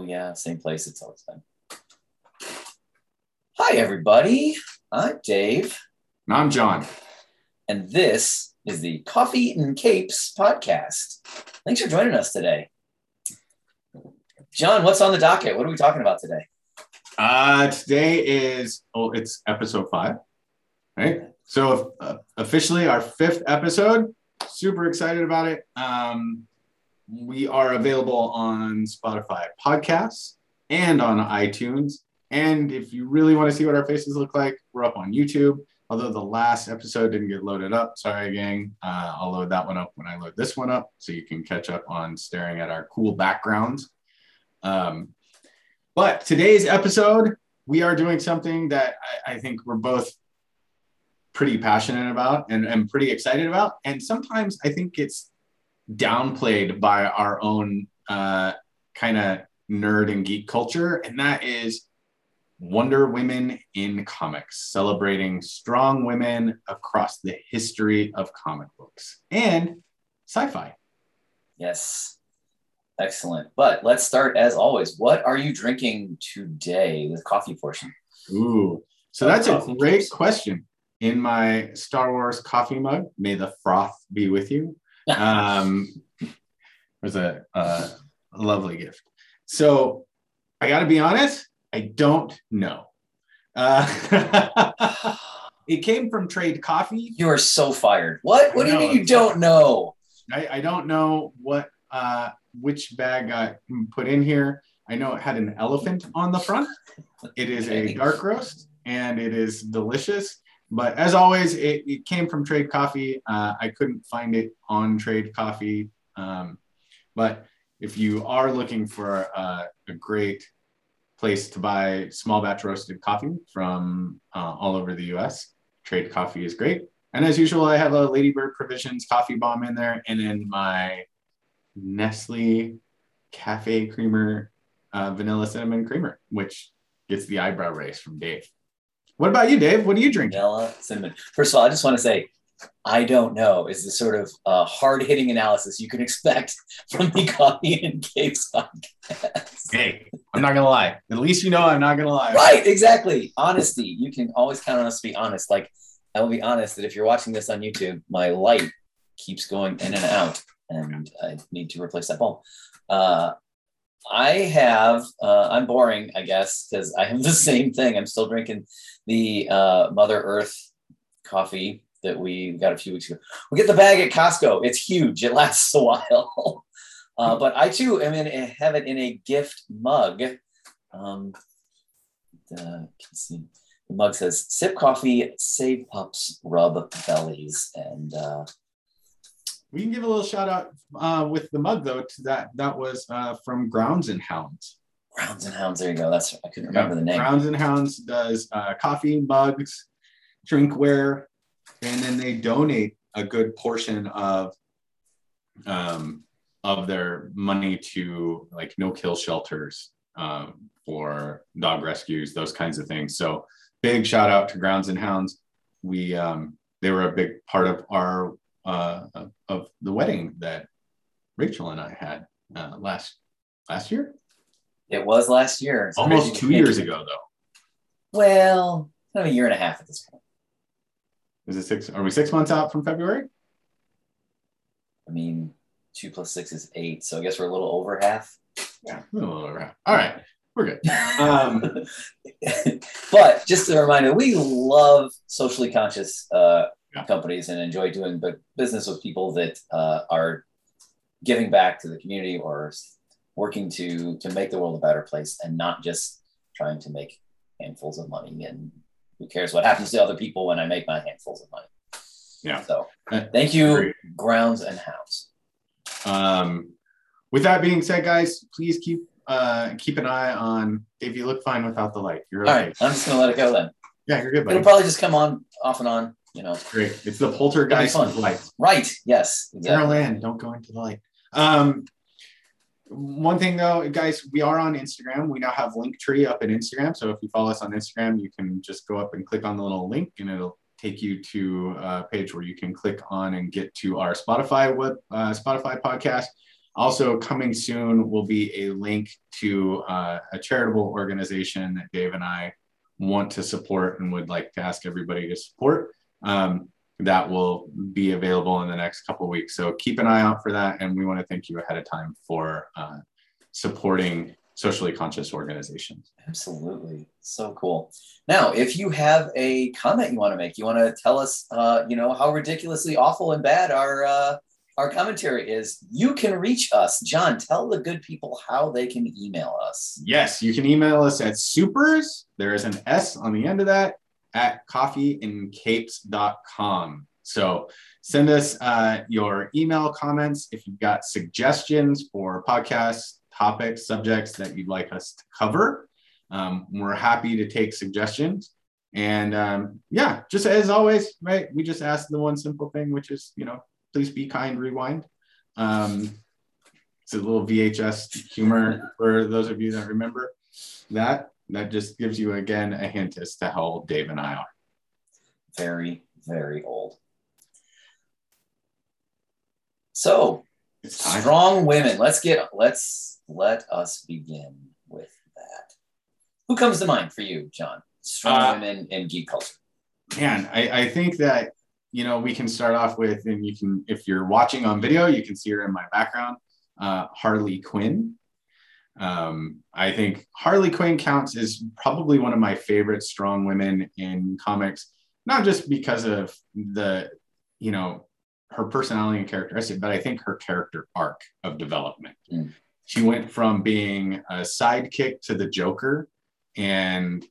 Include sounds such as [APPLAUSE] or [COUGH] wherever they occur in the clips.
Oh yeah, same place it's always been. Hi everybody, I'm Dave, And I'm John. and this is the Coffee and Capes podcast. Thanks for joining us today. John, what's on the docket? What are we talking about today? Uh, today is oh, it's episode five, right? So uh, officially our fifth episode. Super excited about it. Um, we are available on Spotify podcasts and on iTunes. And if you really want to see what our faces look like, we're up on YouTube. Although the last episode didn't get loaded up, sorry, gang. Uh, I'll load that one up when I load this one up, so you can catch up on staring at our cool backgrounds. Um, but today's episode, we are doing something that I, I think we're both pretty passionate about and, and pretty excited about. And sometimes I think it's downplayed by our own uh, kind of nerd and geek culture. And that is Wonder Women in comics, celebrating strong women across the history of comic books and sci fi. Yes, excellent. But let's start as always. What are you drinking today? The coffee portion. Ooh, so that's a great question. In my Star Wars coffee mug, may the froth be with you. Um, was a, a lovely gift. So I got to be honest, I don't know. Uh, [LAUGHS] it came from Trade Coffee. You are so fired. What? What do you mean you don't know? I, I don't know what uh, which bag got put in here. I know it had an elephant on the front. It is a dark roast and it is delicious. But as always, it, it came from Trade Coffee. Uh, I couldn't find it on Trade Coffee. Um, but if you are looking for a, a great place to buy small batch roasted coffee from uh, all over the US, Trade Coffee is great. And as usual, I have a Ladybird Provisions coffee bomb in there, and then my Nestle Cafe Creamer uh, Vanilla Cinnamon Creamer, which gets the eyebrow raise from Dave. What about you, Dave? What are you drinking? Vanilla, cinnamon. First of all, I just want to say, I don't know is the sort of uh, hard hitting analysis you can expect [LAUGHS] from the Coffee and Capes podcast. Hey, I'm not gonna lie. At least you know I'm not gonna lie. Right, exactly. Honesty. You can always count on us to be honest. Like, I will be honest that if you're watching this on YouTube, my light keeps going in and out, and I need to replace that bulb. Uh, I have, uh, I'm boring, I guess, because I have the [LAUGHS] same thing. I'm still drinking the uh, Mother Earth coffee that we got a few weeks ago. We get the bag at Costco. It's huge. It lasts a [LAUGHS] while. Uh, but I too am in have it in a gift mug. Um, the, let's see. the mug says "Sip coffee, save pups, rub bellies," and uh, We can give a little shout out uh, with the mug though. To that that was uh, from Grounds and Hounds. Grounds and Hounds. There you go. That's I couldn't remember the name. Grounds and Hounds does uh, coffee mugs, drinkware, and then they donate a good portion of um, of their money to like no kill shelters um, for dog rescues, those kinds of things. So big shout out to Grounds and Hounds. We um, they were a big part of our uh, of- of the wedding that Rachel and I had uh, last last year, It was last year. It's almost two years ago though. Well, kind of a year and a half at this point. Is it six? Are we six months out from February? I mean, two plus six is eight, so I guess we're a little over half. Yeah, a little over half. All right, we're good. [LAUGHS] Um, but just a reminder, we love socially conscious uh, Yeah. companies and enjoy doing bu- business with people that uh, are giving back to the community or working to to make the world a better place and not just trying to make handfuls of money and who cares what happens to other people when I make my handfuls of money. Yeah. So thank you, Agreed. Grounds and Hounds. um, with that being said, guys, please keep uh, keep an eye on. If you look fine without the light, you're All okay. right, I'm just gonna let it go then. Yeah, you're good, buddy. It'll probably just come on off and on, you know. Great. It's the poltergeist of fun. light. Right. Yes. Exactly. Carol Anne, don't go into the light. Um, one thing though, guys, we are on Instagram. We now have Linktree up in Instagram. So if you follow us on Instagram, you can just go up and click on the little link, and it'll take you to a page where you can click on and get to our Spotify web, uh, Spotify podcast. Also, coming soon will be a link to uh, a charitable organization that Dave and I want to support and would like to ask everybody to support. Um, that will be available in the next couple weeks. So keep an eye out for that. And we want to thank you ahead of time for uh, supporting socially conscious organizations. Absolutely. So cool. Now, if you have a comment you want to make, you want to tell us, uh, you know, how ridiculously awful and bad our, uh, our commentary is, you can reach us. John, tell the good people how they can email us. Yes, you can email us at supers. There is an S on the end of that at coffeeandcapes.com. So send us uh, your email comments if you've got suggestions for podcasts, topics, subjects that you'd like us to cover. Um, we're happy to take suggestions. And um, yeah, just as always, right? We just ask the one simple thing, which is, you know, please be kind, rewind. Um, it's a little VHS humor for those of you that remember that. That just gives you again a hint as to how old Dave and I are. Very, very old. So, strong women. Let's get let's let us begin with that. Who comes to mind for you, John? Strong uh, women in geek culture. Man, I, I think that you know we can start off with, and you can if you're watching on video, you can see her in my background. Uh, Harley Quinn. Um, I think Harley Quinn counts as probably one of my favorite strong women in comics, not just because of the, you know, her personality and characteristic, but I think her character arc of development. Mm. She went from being a sidekick to the Joker, and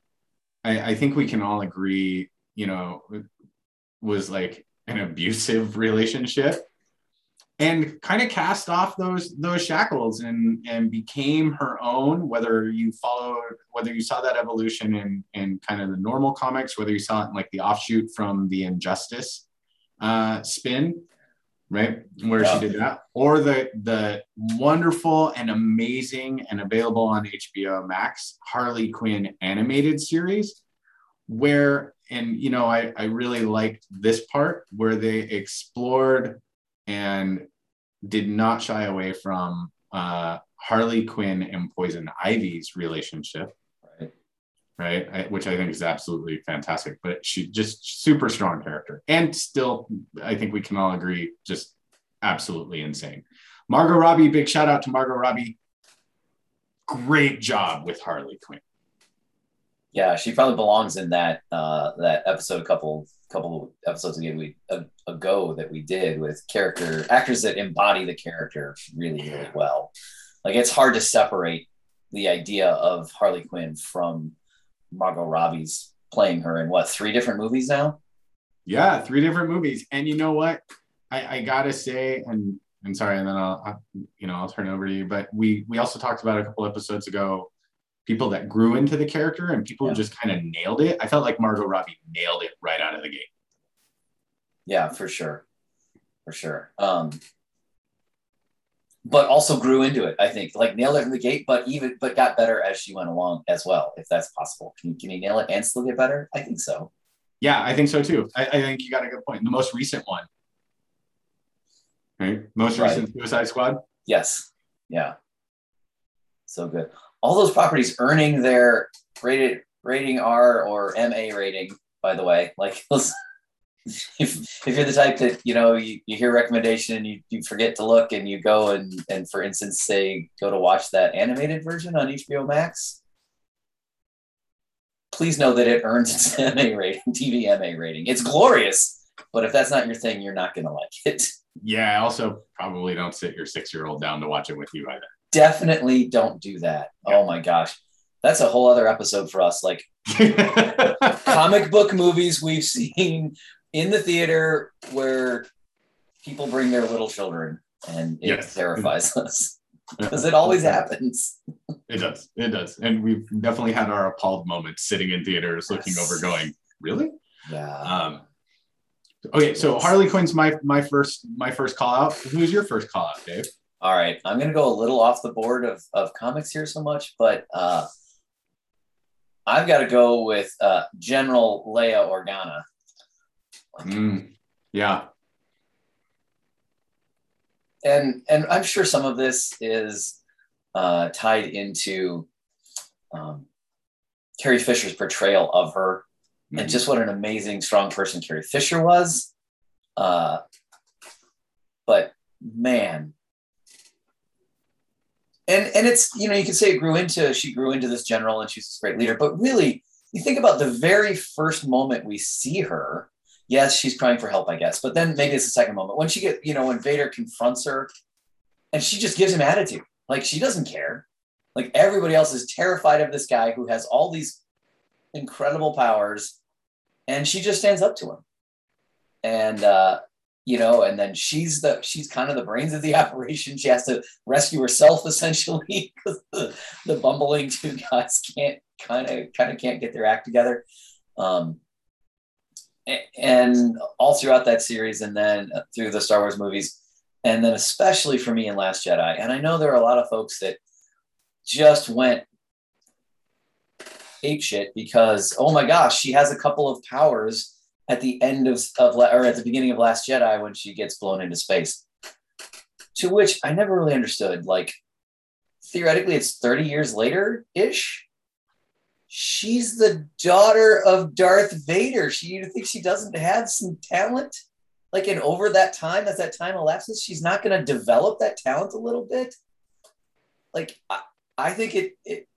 I, I think we can all agree, you know, was like an abusive [LAUGHS] relationship and kind of cast off those those shackles and and became her own whether you followed whether you saw that evolution in in kind of the normal comics whether you saw it in like the offshoot from the injustice uh spin right where yeah. she did that or the the wonderful and amazing and available on hbo max harley quinn animated series where and you know i i really liked this part where they explored and did not shy away from uh, Harley Quinn and Poison Ivy's relationship, right? Right, I, which I think is absolutely fantastic. But she just super strong character, and still, I think we can all agree, just absolutely insane. Margot Robbie, big shout out to Margot Robbie. Great job with Harley Quinn. Yeah, she probably belongs in that uh, that episode a couple couple episodes ago we ago that we did with character actors that embody the character really really well. Like it's hard to separate the idea of Harley Quinn from Margot Robbie's playing her in what three different movies now? Yeah, three different movies. And you know what? I, I gotta say, and I'm sorry, and then I'll, I'll you know I'll turn it over to you. But we we also talked about a couple episodes ago people that grew into the character and people yeah. just kind of nailed it. I felt like Margot Robbie nailed it right out of the gate. Yeah, for sure. For sure. Um, but also grew into it, I think. Like nailed it in the gate, but even but got better as she went along as well, if that's possible. Can you can you nail it and still get better? I think so. Yeah, I think so too. I, I think you got a good point. The most recent one. Right? Most right. recent Suicide Squad? Yes. Yeah. So good all those properties earning their rated rating R or MA rating, by the way. Like [LAUGHS] if, if you're the type that, you know, you, you hear recommendation and you, you forget to look and you go and, and for instance, say, go to watch that animated version on HBO Max, please know that it earns its [LAUGHS] MA rating, TV MA rating. It's glorious, but if that's not your thing, you're not going to like it. Yeah. I also, probably don't sit your six year old down to watch it with you either definitely don't do that. Yeah. Oh my gosh. That's a whole other episode for us. Like [LAUGHS] comic book movies we've seen in the theater where people bring their little children and it yes. terrifies [LAUGHS] us because it always happens. It does. It does. And we've definitely had our appalled moments sitting in theaters looking over going, really? Yeah. Um, okay. So Harley Quinn's my, my first, my first call out. Who's your first call out, Dave? All right, I'm gonna go a little off the board of, of comics here so much, but uh, I've got to go with uh, General Leia Organa. Mm, yeah. and and I'm sure some of this is uh, tied into um, Carrie Fisher's portrayal of her, mm-hmm. and just what an amazing, strong person Carrie Fisher was. Uh, but man, and and it's you know you can say it grew into she grew into this general and she's this great leader, but really you think about the very first moment we see her yes, she's crying for help, I guess. But then maybe it's the second moment when she get, you know, when Vader confronts her and she just gives him attitude. Like she doesn't care. Like everybody else is terrified of this guy who has all these incredible powers and she just stands up to him. And uh, you know, and then she's the she's kind of the brains of the [LAUGHS] operation. She has to rescue herself essentially [LAUGHS] because the, the bumbling two guys can't kind of kind of can't get their act together. Um, and all throughout that series and then through the Star Wars movies and then especially for me in Last Jedi. And I know there are a lot of folks that just went ape shit because oh my gosh, she has a couple of powers at the end of, of or at the beginning of Last Jedi when she gets blown into space. To which I never really understood. Like theoretically, it's 30 years later ish she's the daughter of Darth Vader. She you think she doesn't have some talent? Like, and over that time, as that time elapses, she's not going to develop that talent a little bit. Like, I, I think it, it,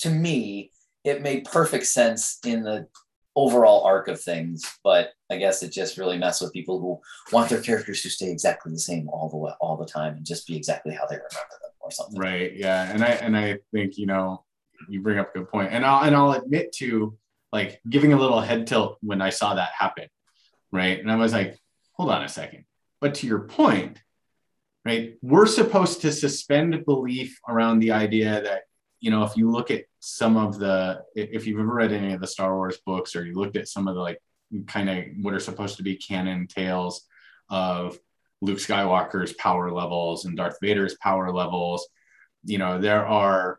to me, it made perfect sense in the overall arc of things. But I guess it just really messed with people who want their characters to stay exactly the same all the way, all the time, and just be exactly how they remember them or something. Right. Yeah. And I and I think you know you bring up a good. And I'll and I'll admit to like giving a little head tilt when I saw that happen. Right. And I was like, hold on a second. But to your point, right, we're supposed to suspend belief around the idea that, you know, if you look at some of the if you've ever read any of the Star Wars books or you looked at some of the like kind of what are supposed to be canon tales of Luke Skywalker's power levels and Darth Vader's power levels, you know, there are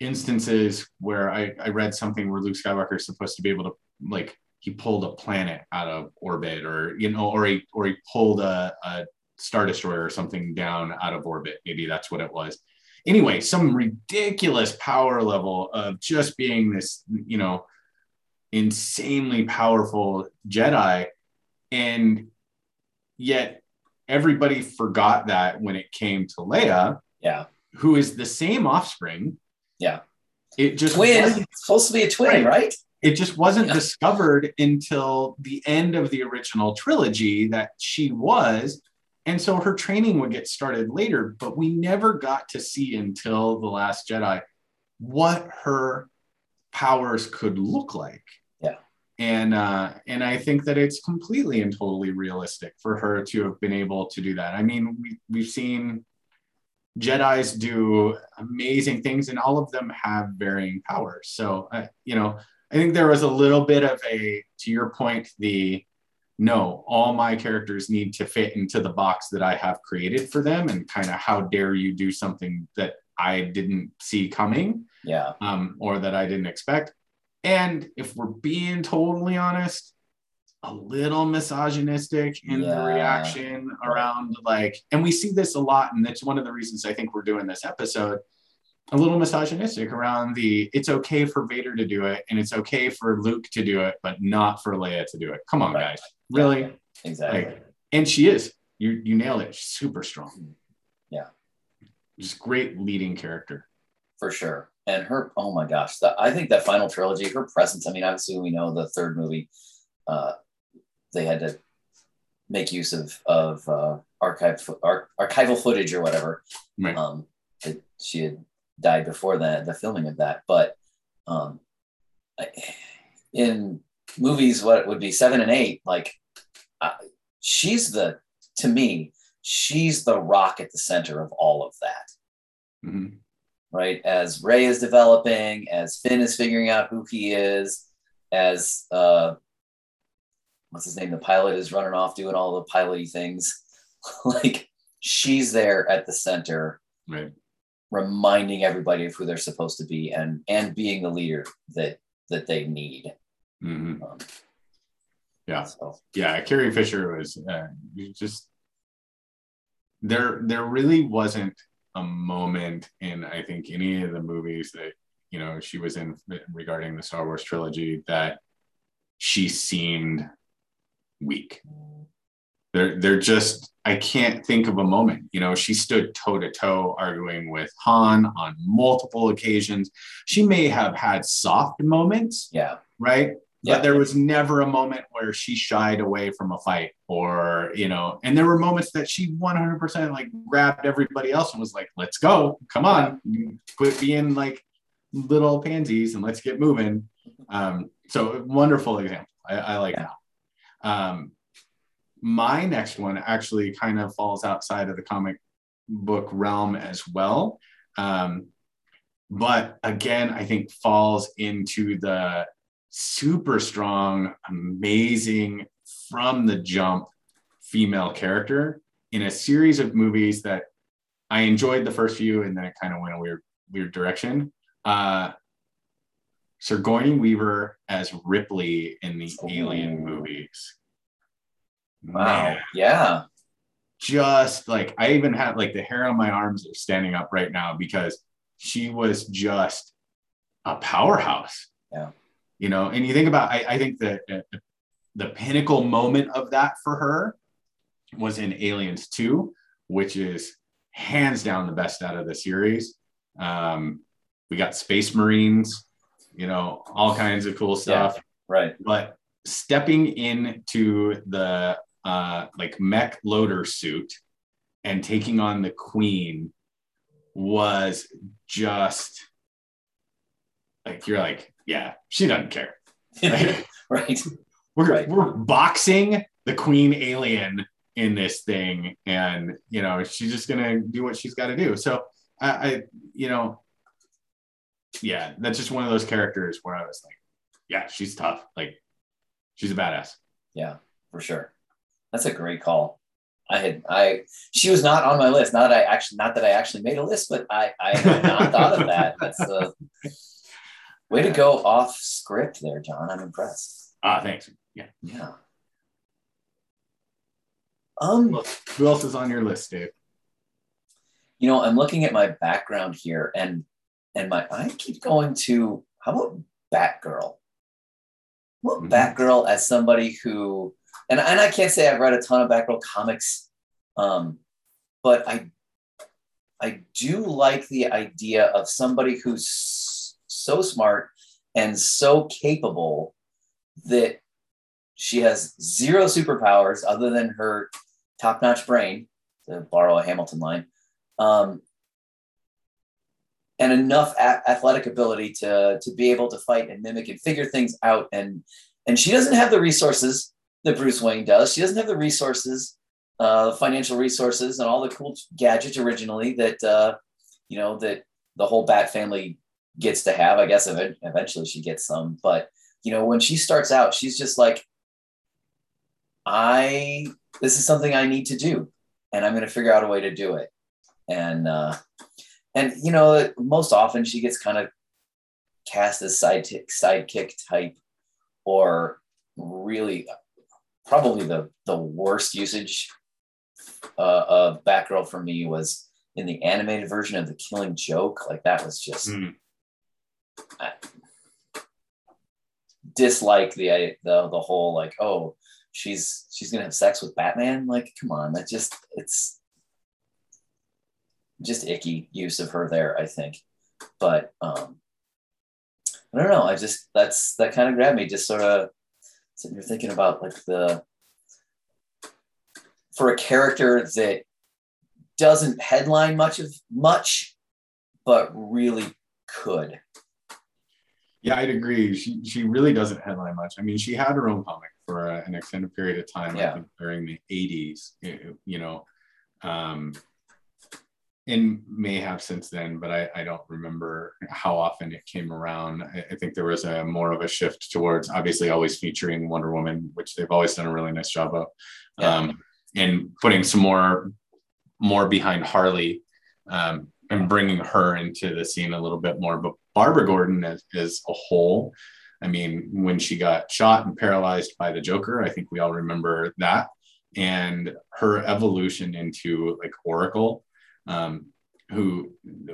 instances where I, I read something where Luke Skywalker is supposed to be able to like he pulled a planet out of orbit or you know or he or he pulled a, a star destroyer or something down out of orbit. Maybe that's what it was anyway some ridiculous power level of just being this you know insanely powerful jedi and yet everybody forgot that when it came to leia yeah who is the same offspring yeah. It just twin. Supposed to be a twin, right? right? It just wasn't yeah. discovered until the end of the original trilogy that she was. And so her training would get started later, but we never got to see until The Last Jedi what her powers could look like. Yeah. And uh, and I think that it's completely and totally realistic for her to have been able to do that. I mean, we we've seen Jedi's do amazing things, and all of them have varying powers. So, uh, you know, I think there was a little bit of a, to your point, the no, all my characters need to fit into the box that I have created for them, and kind of how dare you do something that I didn't see coming, yeah, um, or that I didn't expect. And if we're being totally honest, a little misogynistic in yeah. the reaction around like and we see this a lot and that's one of the reasons i think we're doing this episode a little misogynistic around the it's okay for vader to do it and it's okay for luke to do it but not for leia to do it. Come on right. guys. Really? Yeah, exactly. Like, and she is. You you nailed it. She's super strong. Yeah. Just great leading character. For sure. And her oh my gosh the, i think that final trilogy her presence i mean obviously we know the third movie uh, they had to make use of of uh, archive ar- archival footage or whatever. Right. Um, it, she had died before the the filming of that, but um, in movies, what would be seven and eight, like uh, she's the to me, she's the rock at the center of all of that. Mm-hmm. Right, as Rey is developing, as Finn is figuring out who he is, as uh, what's his name? The pilot is running off doing all the piloty things. [LAUGHS] like she's there at the center, right. Reminding everybody of who they're supposed to be and and being the leader that that they need. Mm-hmm. Um, yeah, so. yeah. Carrie Fisher was uh, just there there really wasn't a moment in I think any of the movies that you know she was in regarding the Star Wars trilogy that she seemed weak. They're they're just I can't think of a moment. You know, she stood toe to toe arguing with Han on multiple occasions. She may have had soft moments. Yeah. Right. Yeah. But there was never a moment where she shied away from a fight or, you know, and there were moments that she 100% like grabbed everybody else and was like, let's go. Come on. Quit being like little pansies and let's get moving. Um, so wonderful example. I, I like Yeah. that. Um, my next one actually kind of falls outside of the comic book realm as well. Um, but again, I think falls into the super strong, amazing from the jump female character in a series of movies that I enjoyed the first few and then it kind of went a weird, weird direction. Uh, Sigourney Weaver as Ripley in the. Alien movies. Wow. Man, Yeah. just like I even have like the hair on my arms are standing up right now because she was just a powerhouse. Yeah. You know, and you think about, I, I think that uh, the pinnacle moment of that for her was in Aliens 2, which is hands down the best out of the series. Um, we got Space Marines, you know, all kinds of cool stuff Right. but stepping into the uh, like mech loader suit and taking on the queen was just like you're like yeah she doesn't care Like, [LAUGHS] right. we're, Right. we're boxing the queen alien in this thing and you know she's just gonna do what she's got to do so I, I you know yeah that's just one of those characters where i was like yeah she's tough like she's a badass Yeah, for sure. That's a great call. I had I she was not on my list. Not that I actually not that I actually made a list, but I I had not [LAUGHS] thought of that. That's a way to go off script there, John. I'm impressed. ah thanks yeah Yeah. Um, who else is on your list dave you know, I'm looking at my background here and and my I keep going to how about Batgirl? Well, Mhm. Batgirl as somebody who and, and I can't say I've read a ton of Batgirl comics, um, but I I do like the idea of somebody who's so smart and so capable that she has zero superpowers other than her top-notch brain, to borrow a Hamilton line, um, and enough a- athletic ability to to be able to fight and mimic and figure things out. And and she doesn't have the resources that Bruce Wayne does. She doesn't have the resources, uh, financial resources, and all the cool gadgets originally that uh, you know that the whole Bat family gets to have. I guess eventually she gets some, but you know when she starts out, she's just like, I this is something I need to do, and I'm going to figure out a way to do it. And uh, and you know most often she gets kind of cast as sidekick sidekick type, or really probably the the worst usage uh, of Batgirl for me was in the animated version of the Killing Joke. Like that was just Mm. I dislike the the the whole like oh she's she's gonna have sex with Batman. Like come on, that just it's just icky use of her there. I think, but um, I don't know. I just that's that kind of grabbed me. Just sort of sitting here thinking about like the for a character that doesn't headline much of much, but really could. Yeah, I'd agree. She she really doesn't headline much. I mean, she had her own comic for uh, an extended period of time. Yeah. I think during the '80s, you you know, um, and may have since then, but I, I don't remember how often it came around. I, I think there was a more of a shift towards obviously always featuring Wonder Woman, which they've always done a really nice job of, Yeah. um, and putting some more more behind Harley um, and bringing her into the scene a little bit more. But Barbara Gordon as, as a whole, I mean, when she got shot and paralyzed by the Joker, I think we all remember that. and her evolution into like Oracle, um, who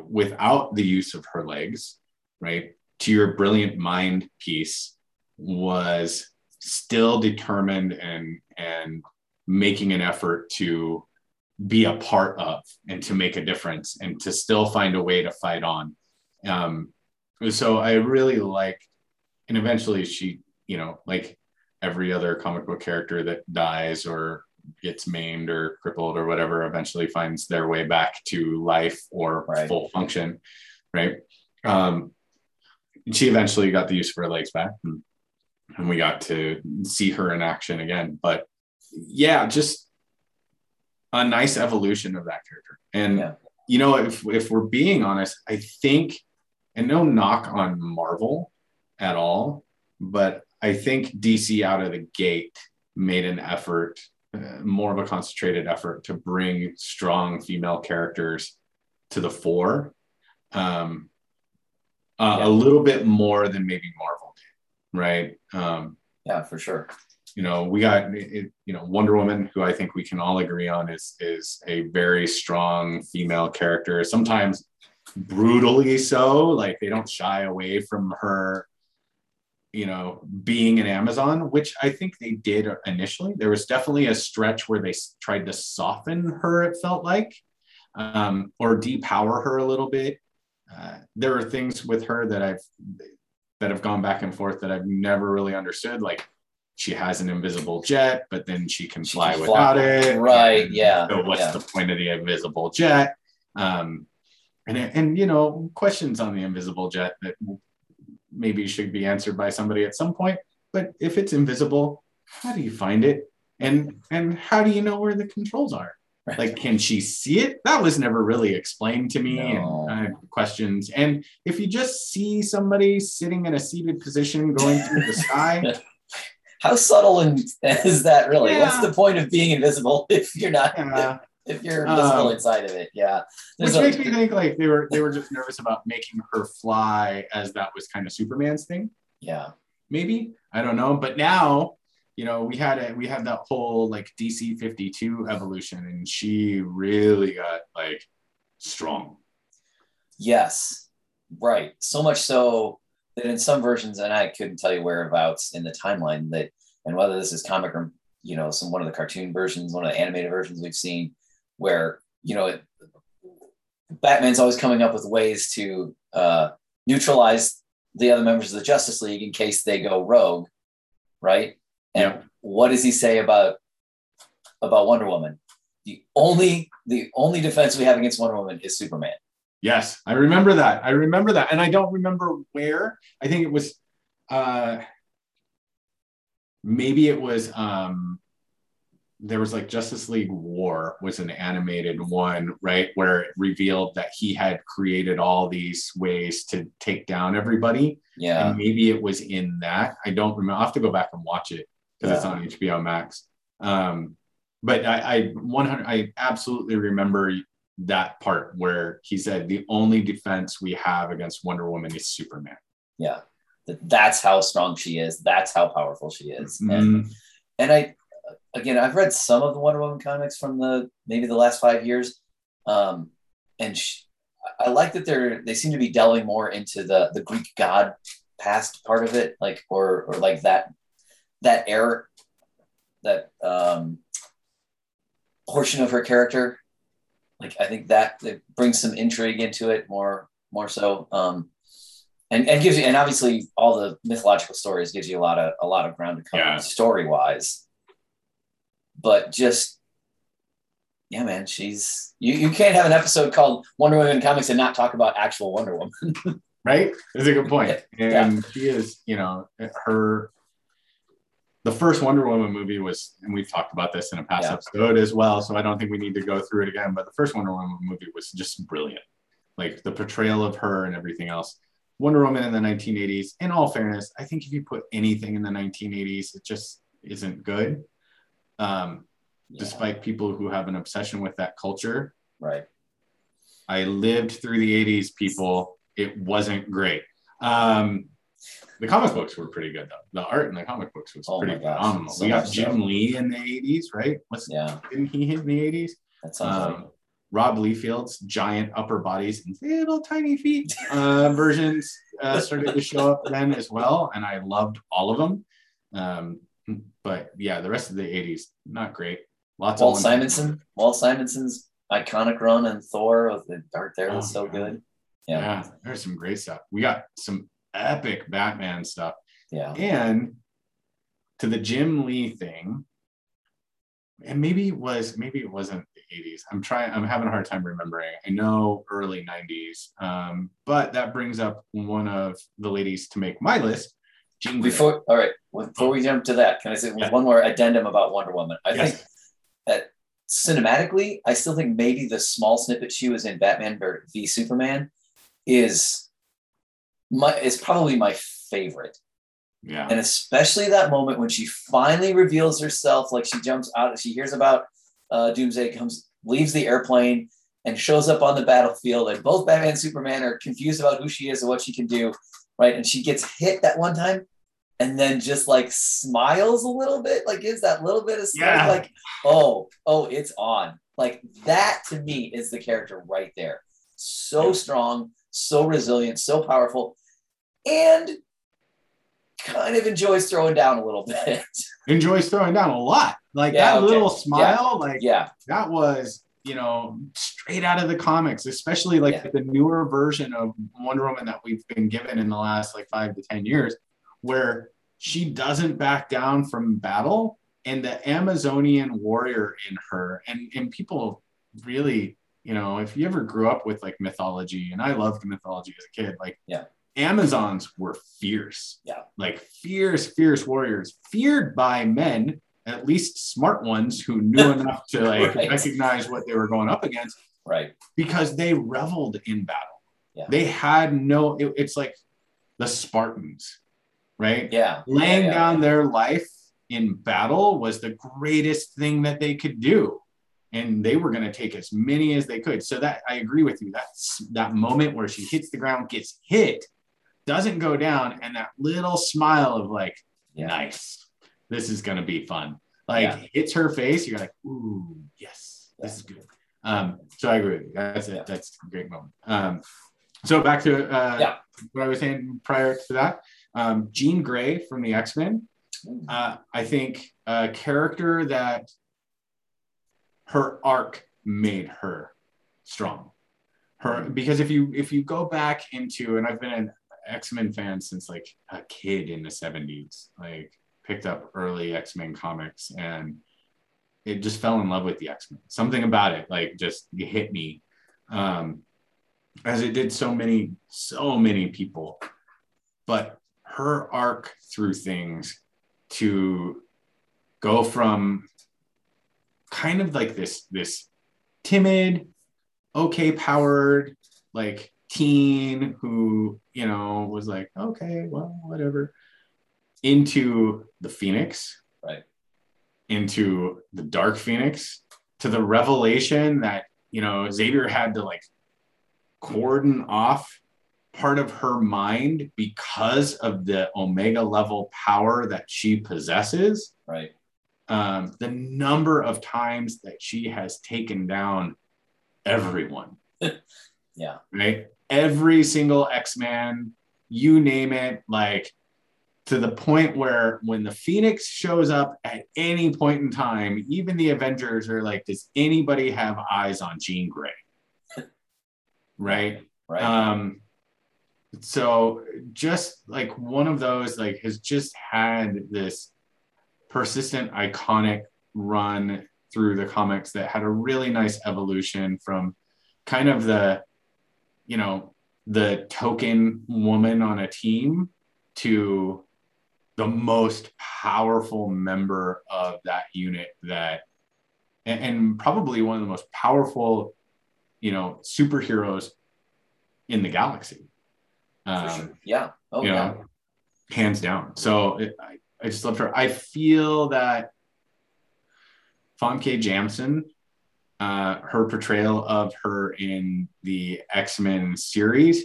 without the use of her legs, right, to your brilliant mind piece was still determined and and making an effort to be a part of and to make a difference and to still find a way to fight on. Um, so I really like, and eventually she, you know, like every other comic book character that dies or gets maimed or crippled or whatever, eventually finds their way back to life or right. full function, right? Um, she eventually got the use of her legs back, and, and we got to see her in action again. But yeah, just a nice evolution of that character. And yeah. you know, if if we're being honest, I think, and no knock on Marvel at all, but I think DC out of the gate made an effort, more of a concentrated effort to bring strong female characters to the fore. Um, uh, yeah. a little bit more than maybe Marvel did, right? Um, yeah, for sure you know, we got you know Wonder Woman, who I think we can all agree on is is a very strong female character. Sometimes brutally so, like they don't shy away from her, you know, being an Amazon, which I think they did initially. There was definitely a stretch where they tried to soften her. It felt like, um, or depower her a little bit. Uh, there are things with her that I've that have gone back and forth that I've never really understood, like she has an invisible jet, but then she can she fly can without fly. it. Right. And yeah. So what's yeah. the point of the invisible jet? Um, and and you know questions on the invisible jet that maybe should be answered by somebody at some point. But if it's invisible, how do you find it? And and how do you know where the controls are? Right. Like, can she see it? That was never really explained to me. No. And questions. And if you just see somebody sitting in a seated position going through the sky, [LAUGHS] how subtle and [LAUGHS] is that really? Yeah. What's the point of being invisible [LAUGHS] if you're not yeah. If, you're um, inside of it? Yeah. There's which a, makes me think like they were they were just nervous about making her fly as that was kind of Superman's thing. Yeah. Maybe. I don't know. But now, you know, we had a we had that whole like DC 52 evolution and she really got like strong. Yes. Right. So much so that in some versions, and I couldn't tell you whereabouts in the timeline that, and whether this is comic or you know some one of the cartoon versions, one of the animated versions we've seen, where you know it, Batman's always coming up with ways to uh, neutralize the other members of the Justice League in case they go rogue, right? And yeah. what does he say about about Wonder Woman? The only the only defense we have against Wonder Woman is Superman. Yes, I remember that. I remember that. And I don't remember where. I think it was uh maybe it was um there was like Justice League War was an animated one, right? Where it revealed that he had created all these ways to take down everybody. Yeah. And maybe it was in that. I don't remember. I'll have to go back and watch it because yeah. it's on HBO Max. Um, but I, I 100, I absolutely remember that part where he said the only defense we have against Wonder Woman is Superman. Yeah. That's how strong she is. That's how powerful she is. Mm-hmm. And and I again I've read some of the Wonder Woman comics from the maybe the last 5 years. Um and she, I like that they're they seem to be delving more into the the Greek god past part of it like or or like that that era that um portion of her character like I think that, that brings some intrigue into it more more so. Um, and, and gives you and obviously all the mythological stories gives you a lot of a lot of ground to cover yeah. story wise. But just yeah, man, she's you, you can't have an episode called Wonder Woman comics and not talk about actual Wonder Woman. [LAUGHS] right? That's a good point. And yeah. she is, you know, her the first Wonder Woman movie was, and we've talked about this in a past yeah. episode as well, so I don't think we need to go through it again. But the first Wonder Woman movie was just brilliant, like the portrayal of her and everything else. Wonder Woman in the 1980s. In all fairness, I think if you put anything in the 1980s, it just isn't good. Um, yeah. Despite people who have an obsession with that culture. Right. I lived through the 80s, people. It wasn't great. Um, The comic books were pretty good though. The art in the comic books was Oh pretty phenomenal. so we got Jim so. Lee in the 80s, right? What's Yeah, didn't he hit in the 80s? that sounds right. Um, Rob Liefeld's giant upper bodies and little tiny feet uh, versions uh, started to show up then as well, and I loved all of them. Um, but yeah, the rest of the '80s not great. Lots Walt of Simonson, Walt Simonson's iconic run in Thor with the dark there was Oh, so God. good. Yeah. Yeah, there's some great stuff. We got some epic Batman stuff, yeah, and to the Jim Lee thing, and maybe it was maybe it wasn't the 80s. I'm trying. I'm having a hard time remembering. I know early 90s, um, but that brings up one of the ladies to make my list. Jean Grey. Before, all right, before we jump to that, can I say Yeah. one more addendum about Wonder Woman? I Yes. think that cinematically, I still think maybe the small snippet she was in Batman v Superman is my is probably my favorite. yeah, and especially that moment when she finally reveals herself like she jumps out she hears about uh, doomsday comes leaves the airplane and shows up on the battlefield and both batman and superman are confused about who she is and what she can do right and she gets hit that one time and then just like smiles a little bit like gives that little bit of smile Yeah. like oh oh it's on like that to me is the character right there so Yeah. strong so resilient so powerful and kind of enjoys throwing down a little [LAUGHS] bit. enjoys throwing down a lot. Like Yeah, that okay. little smile, like yeah, that was you know straight out of the comics especially like Yeah. the newer version of wonder woman that we've been given in the last like five to ten years where she doesn't back down from battle and the amazonian warrior in her and and people really you know if you ever grew up with like mythology and i loved mythology as a kid like Yeah. amazons were fierce Yeah. like fierce fierce warriors feared by men at least smart ones who knew [LAUGHS] enough to like Right. recognize what they were going up against right. because they reveled in battle. Yeah. They had no, it- it's like the Spartans, right? Yeah. Laying yeah, yeah, down their life in battle was the greatest thing that they could do. And they were going to take as many as they could. So that I agree with you. That's that moment where she hits the ground, gets hit, doesn't go down, and that little smile of like, Yeah. nice. This is gonna be fun. Like hits her face, you're like, ooh, yes, this is good. Um, so I agree with you. That's it. That's a great moment. Um, so back to uh, Yeah. what I was saying prior to that. Um, Jean Grey from the X-Men. Uh, I think a character that her arc made her strong. Her because if you if you go back into and I've been an X-Men fan since like a kid in the 70s, like picked up early X-Men comics and it just fell in love with the X-Men. Something about it like just it hit me. Um as it did so many so many people. But her arc through things to go from kind of like this this timid okay powered like teen who you know was like okay well whatever into the phoenix Right. into the dark phoenix to the revelation that you know xavier had to like cordon off part of her mind because of the omega level power that she possesses Right. um, the number of times that she has taken down everyone [LAUGHS] Yeah. right every single x-man you name it like to the point where when the phoenix shows up at any point in time even the avengers are like does anybody have eyes on jean grey [LAUGHS] right Right. um so just like one of those like has just had this persistent iconic run through the comics that had a really nice evolution from kind of the you know the token woman on a team to the most powerful member of that unit that and, and probably one of the most powerful you know superheroes in the galaxy um, sure. Yeah. Oh yeah. know, hands down. So it, I, I just loved her. I feel that Famke Janssen, uh, her portrayal of her in the X Men series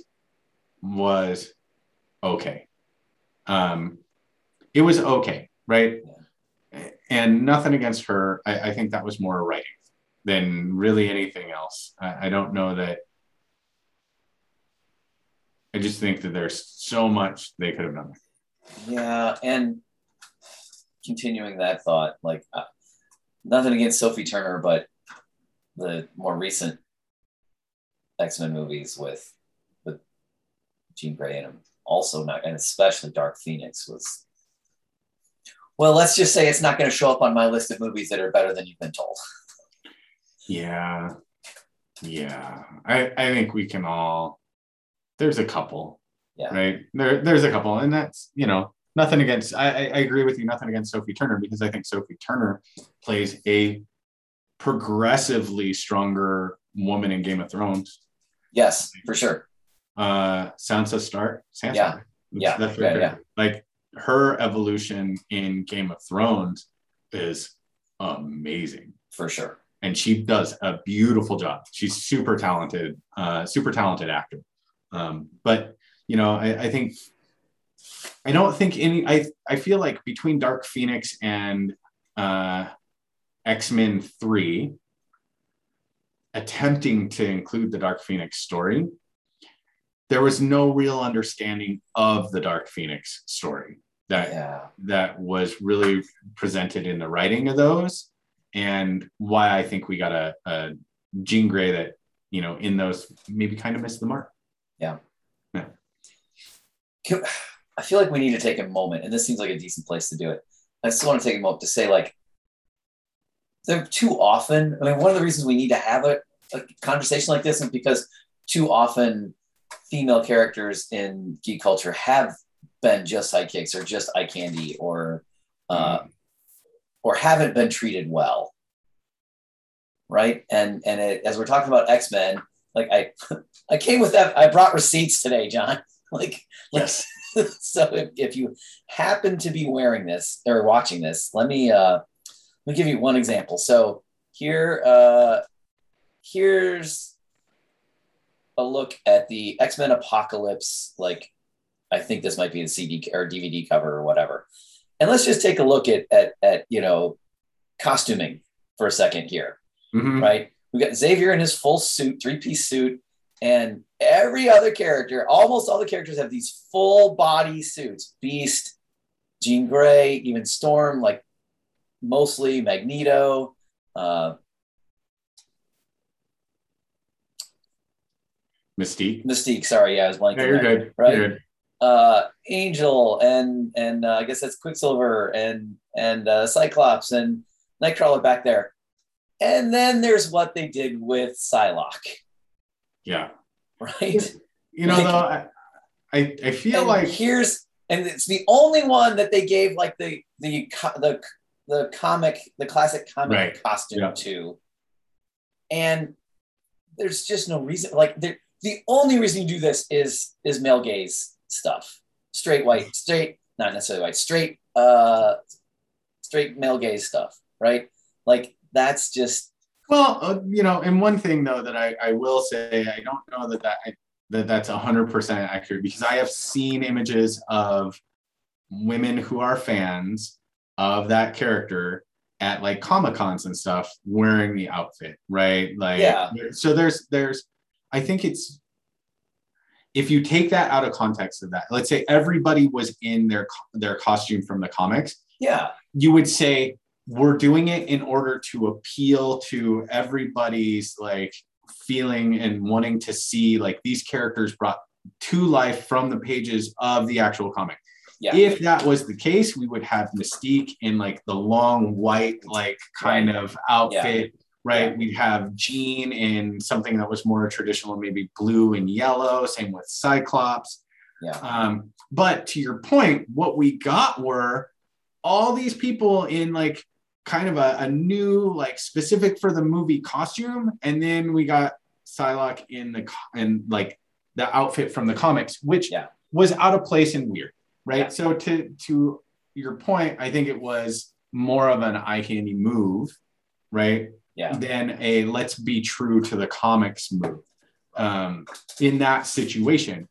was okay. um, it was okay, right? And nothing against her. I, I think that was more writing than really anything else. I, I don't know that. I just think that there's so much they could have done. Yeah, and continuing that thought, like uh, nothing against Sophie Turner, but the more recent X Men movies with with Jean Grey in them, also not, and especially Dark Phoenix was. Well, let's just say it's not going to show up on my list of movies that are better than you've been told. Yeah, yeah. I I think we can all. There's a couple. Yeah. Right. There there's a couple, and that's you know nothing against. I I agree with you. Nothing against Sophie Turner because I think Sophie Turner plays a progressively stronger woman in Game of Thrones. Yes, for sure. Uh, Sansa Stark. Sansa. Yeah. That's, Yeah, That's yeah, yeah. Like her evolution in Game of Thrones is amazing For sure. and she does a beautiful job. She's super talented, uh, super talented actor. Um, but you know, I, I think I don't think any. I I feel like between Dark Phoenix and uh, X Men Three, attempting to include the Dark Phoenix story, there was no real understanding of the Dark Phoenix story that Yeah. that was really presented in the writing of those and why I think we got a, a Jean Grey that, you know, in those maybe kind of missed the mark. Can- I feel like we need to take a moment, and this seems like a decent place to do it. I still want to take a moment to say, like, they're too often. I mean, one of the reasons we need to have a, a conversation like this is because too often female characters in geek culture have been just sidekicks or just eye candy or uh, or haven't been treated well, right? And and it, as we're talking about X Men, like I [LAUGHS] I came with that. I brought receipts today, John. [LAUGHS] Like Yes. [LAUGHS] so if, if you happen to be wearing this or watching this, let me uh, let me give you one example. So here, uh, here's a look at the X Men Apocalypse. Like, I think this might be the CD or DVD cover or whatever. And let's just take a look at at, at you know costuming for a second here Mhm. right? We got Xavier in his full suit, three piece suit, and every other character, almost all the characters have these full body suits. Beast, Jean Grey, even Storm, like mostly Magneto. Uh, Mystique. Mystique, sorry, yeah, I was blanking. You're there, good. Right? You're good. uh, Angel and and uh, I guess that's Quicksilver and and uh, Cyclops and Nightcrawler back there. And then there's what they did with Psylocke, Yeah. right? You know, Like- though, I, I, I feel like here's and it's the only one that they gave like the the the the comic the classic comic Right. costume Yeah. to and there's just no reason like the the only reason you do this is is male gaze stuff straight white straight not necessarily white straight uh straight male gaze stuff right like that's just Well, uh, you know, and one thing though that I, I will say, I don't know that that I, that that's hundred percent accurate because I have seen images of women who are fans of that character at like comic cons and stuff wearing the outfit, right? Like, Yeah. So there's there's, I think it's if you take that out of context of that, let's say everybody was in their their costume from the comics, yeah you would say we're doing it in order to appeal to everybody's like feeling and wanting to see like these characters brought to life from the pages of the actual comic. yeah If that was the case, we would have Mystique in like the long white, like kind of outfit, right? Yeah. We'd have Jean in something that was more traditional, maybe blue and yellow. Same with Cyclops. yeah Um, but to your point, what we got were all these people in like kind of a, a new, like specific for the movie costume, and then we got Psylocke in the and like the outfit from the comics, which Yeah. was out of place and weird, right? Yeah. So to to your point, I think it was more of an eye candy move, right? yeah than a let's be true to the comics move. Um, in that situation,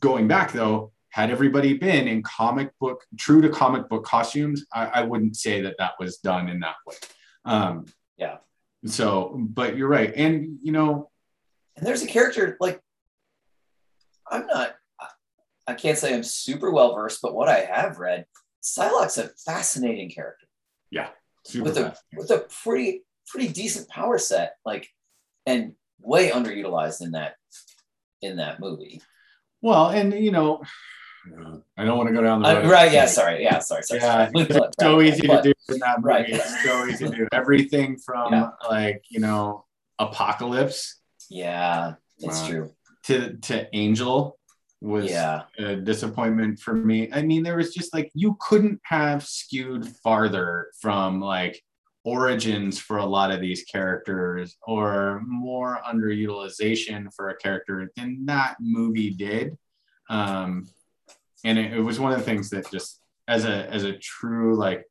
going back though, had everybody been in comic book, true to comic book costumes, I, I wouldn't say that that was done in that way. Um, Yeah. So, but you're right, and you know, And there's a character like I'm not. I can't say I'm super well versed, but what I have read, Psylocke's a fascinating character Yeah. super with a with a pretty pretty decent power set, like, and way underutilized in that in that movie. Well, and you know, I don't want to go down the Uh, road. right? Yeah. Sorry. Yeah. Sorry. Sorry. Yeah, sorry. it's so Right, easy but- to do in that movie. Right. It's so easy to do everything from Yeah. like you know apocalypse Yeah, it's Wow. true. to to Angel was Yeah. a disappointment for me. I mean, there was just like you couldn't have skewed farther from like origins for a lot of these characters or more underutilization for a character than that movie did. Um, and it, it was one of the things that just as a as a true like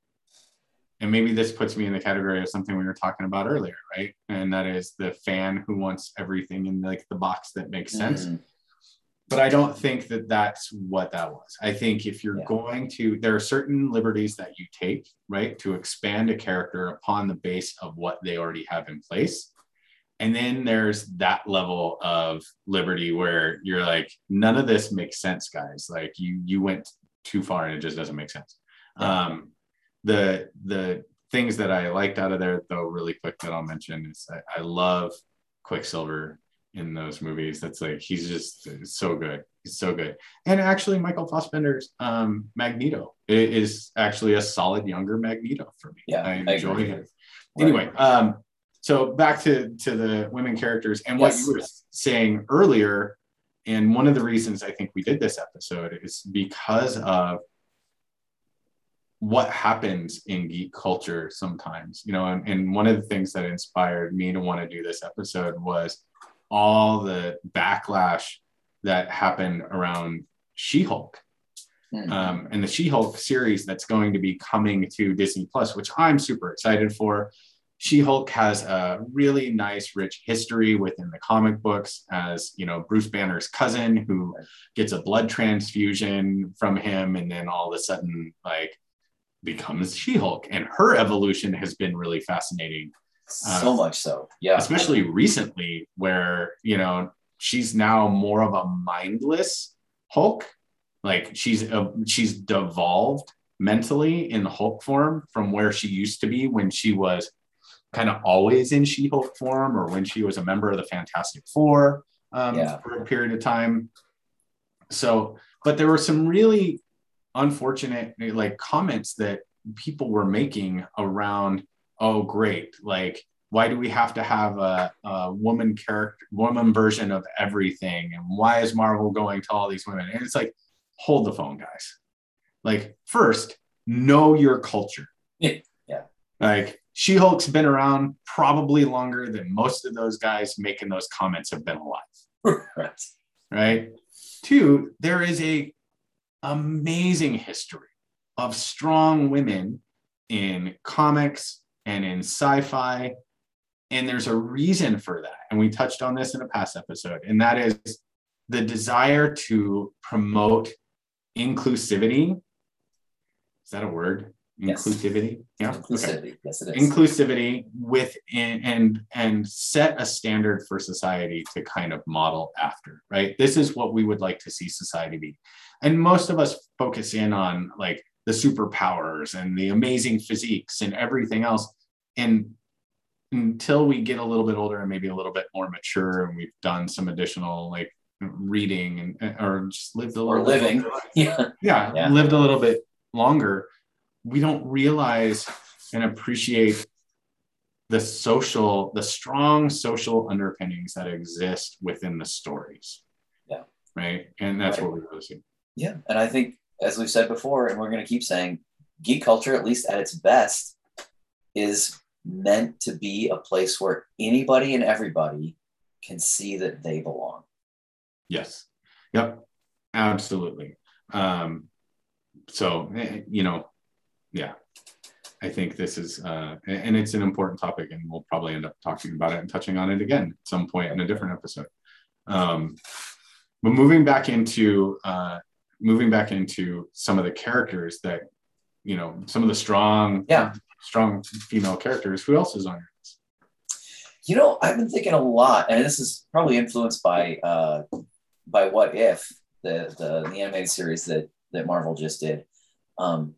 and maybe this puts me in the category of something we were talking about earlier, right? And that is the fan who wants everything in like the box that makes sense Mhm. but I don't think that that's what that was. I think if you're Yeah. going to, there are certain liberties that you take, right, to expand a character upon the base of what they already have in place. And then there's that level of liberty where you're like, none of this makes sense, guys. Like you you went too far and it just doesn't make sense. Um, the the things that I liked out of there, though, really quick that I'll mention is I, I love Quicksilver in those movies. That's like he's just so good. He's so good. And actually, Michael Fassbender's um, Magneto is actually a solid younger Magneto for me. Yeah, I I enjoy agree. him. Right. Anyway, um, so back to to the women characters and what Yes. you were saying earlier. And one of the reasons I think we did this episode is because of what happens in geek culture sometimes, you know, and, and one of the things that inspired me to want to do this episode was all the backlash that happened around She-Hulk Mhm. um, and the She-Hulk series that's going to be coming to Disney Plus, which I'm super excited for. She-Hulk has a really nice, rich history within the comic books as you know Bruce Banner's cousin who gets a blood transfusion from him, and then all of a sudden like becomes She-Hulk, and her evolution has been really fascinating so much so. Yeah. especially recently where you know she's now more of a mindless hulk like she's uh, she's devolved mentally in hulk form from where she used to be when she was kind of always in she-hulk form or when she was a member of the fantastic four um, Yeah. for a period of time so but there were some really unfortunate like comments that people were making around oh great like why do we have to have a, a woman character woman version of everything and why is marvel going to all these women and it's like hold the phone guys like first know your culture Yeah. [LAUGHS] Yeah. like she-hulk's been around probably longer than most of those guys making those comments have been alive right. right? Two, there is a amazing history of strong women in comics and in sci-fi and there's a reason for that and we touched on this in a past episode and that is the desire to promote inclusivity is that a word Yes. inclusivity yeah Okay Inclusivity. Yes, it is. inclusivity with and, and set a standard for society to kind of model after right this is what we would like to see society be and most of us focus in on like the superpowers and the amazing physiques and everything else and until we get a little bit older and maybe a little bit more mature and we've done some additional like reading and or just lived a little bit living. [LAUGHS] yeah. yeah, Yeah. lived a little bit longer, we don't realize and appreciate the social, the strong social underpinnings that exist within the stories. Yeah. Right. And that's Right. what we really see. Yeah. And I think, as we've said before, and we're going to keep saying, geek culture, at least at its best, is meant to be a place where anybody and everybody can see that they belong. Yes. Yep. Absolutely. Um, so, eh, you know, yeah, I think this is, uh, and it's an important topic, and we'll probably end up talking about it and touching on it again at some point in a different episode. Um, but moving back into uh, moving back into some of the characters that you know some of the strong Yeah. strong female characters who else is on your list You know, I've been thinking a lot, and this is probably influenced by uh, by What If, the, the the animated series that that Marvel just did. Um,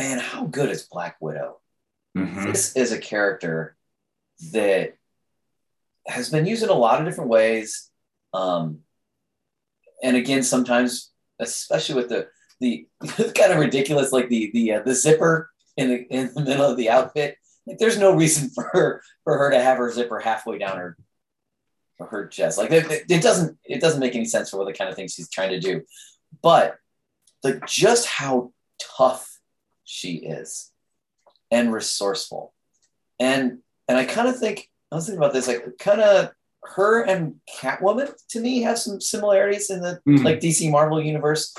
man, how good is Black Widow? Mhm. This is a character that has been used in a lot of different ways. Um, and again, sometimes, especially with the the [LAUGHS] kind of ridiculous, like the the uh, the zipper in the in the middle of the outfit. Like, there's no reason [LAUGHS] for her for her to have her zipper halfway down her her chest. Like it, it- it doesn't it doesn't make any sense for what the kind of things she's trying to do. But like just how tough she is and resourceful. And and I kind of think I was thinking about this, like kind of her and Catwoman to me have some similarities in the Mhm. like DC Marvel universe.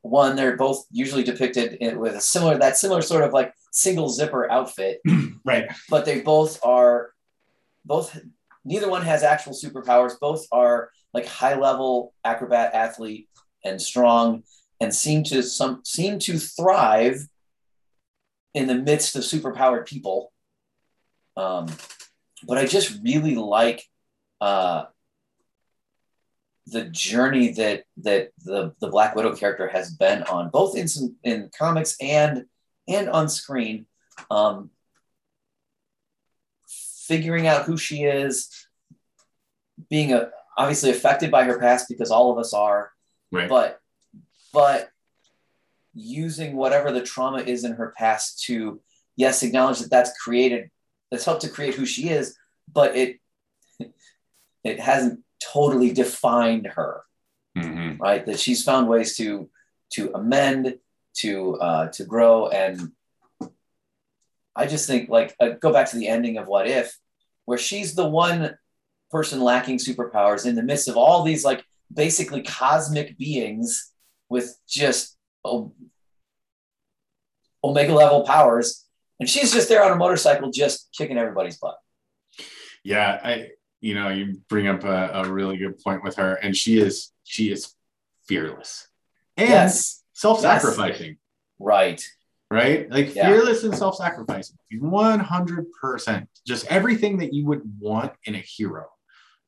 One, they're both usually depicted in, with a similar that similar sort of like single zipper outfit, [CLEARS THROAT] right but they both are both neither one has actual superpowers. Both are like high level acrobat athlete and strong and seem to some seem to thrive in the midst of superpowered people. Um, but I just really like uh, the journey that that the the Black Widow character has been on, both in some in comics and and on screen. Um, figuring out who she is, being a, obviously affected by her past because all of us are, right but but using whatever the trauma is in her past to yes acknowledge that that's created that's helped to create who she is but it [LAUGHS] it hasn't totally defined her Mhm. right that she's found ways to to amend to uh to grow and i just think like uh, go back to the ending of what if where she's the one person lacking superpowers in the midst of all these like basically cosmic beings with just omega level powers and she's just there on a motorcycle just kicking everybody's butt. Yeah i you know you bring up a, a really good point with her and she is she is fearless and yes. self-sacrificing. Right. Right? Like Yeah. fearless and self-sacrificing. 100% just everything that you would want in a hero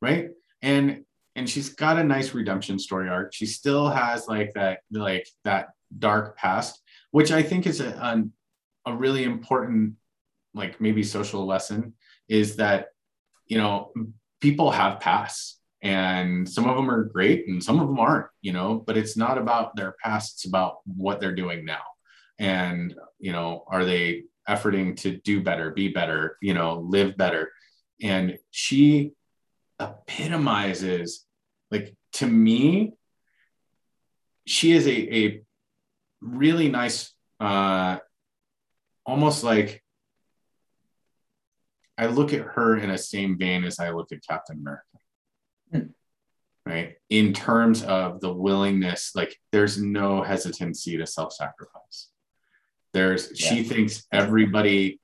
right? And and she's got a nice redemption story arc. She still has like that like that dark past which i think is a, a, a really important like maybe social lesson is that you know people have pasts and some of them are great and some of them aren't you know but it's not about their past it's about what they're doing now. And you know are they efforting to do better be better you know live better? And she epitomizes like to me she is a, a really nice uh almost like i look at her in a same vein as i look at captain america. Hmm. right? In terms of the willingness like there's no hesitancy to self-sacrifice. There's she thinks everybody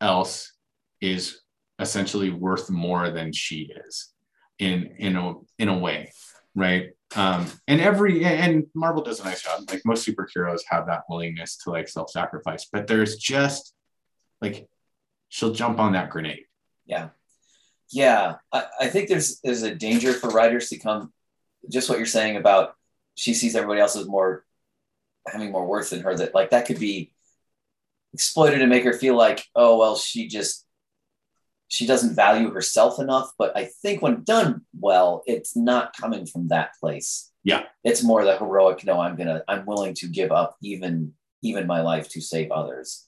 else is essentially worth more than she is in in a in a way right um and every and marvel does a nice job like most superheroes have that willingness to like self-sacrifice but there's just like she'll jump on that grenade Yeah. Yeah. I, I think there's there's a danger for writers to come just what you're saying about she sees everybody else as more having more worth than her, that like that could be exploited to make her feel like, oh well, she just she doesn't value herself enough. But I think when done well, it's not coming from that place. Yeah. It's more the heroic, no, I'm gonna, I'm willing to give up even even my life to save others.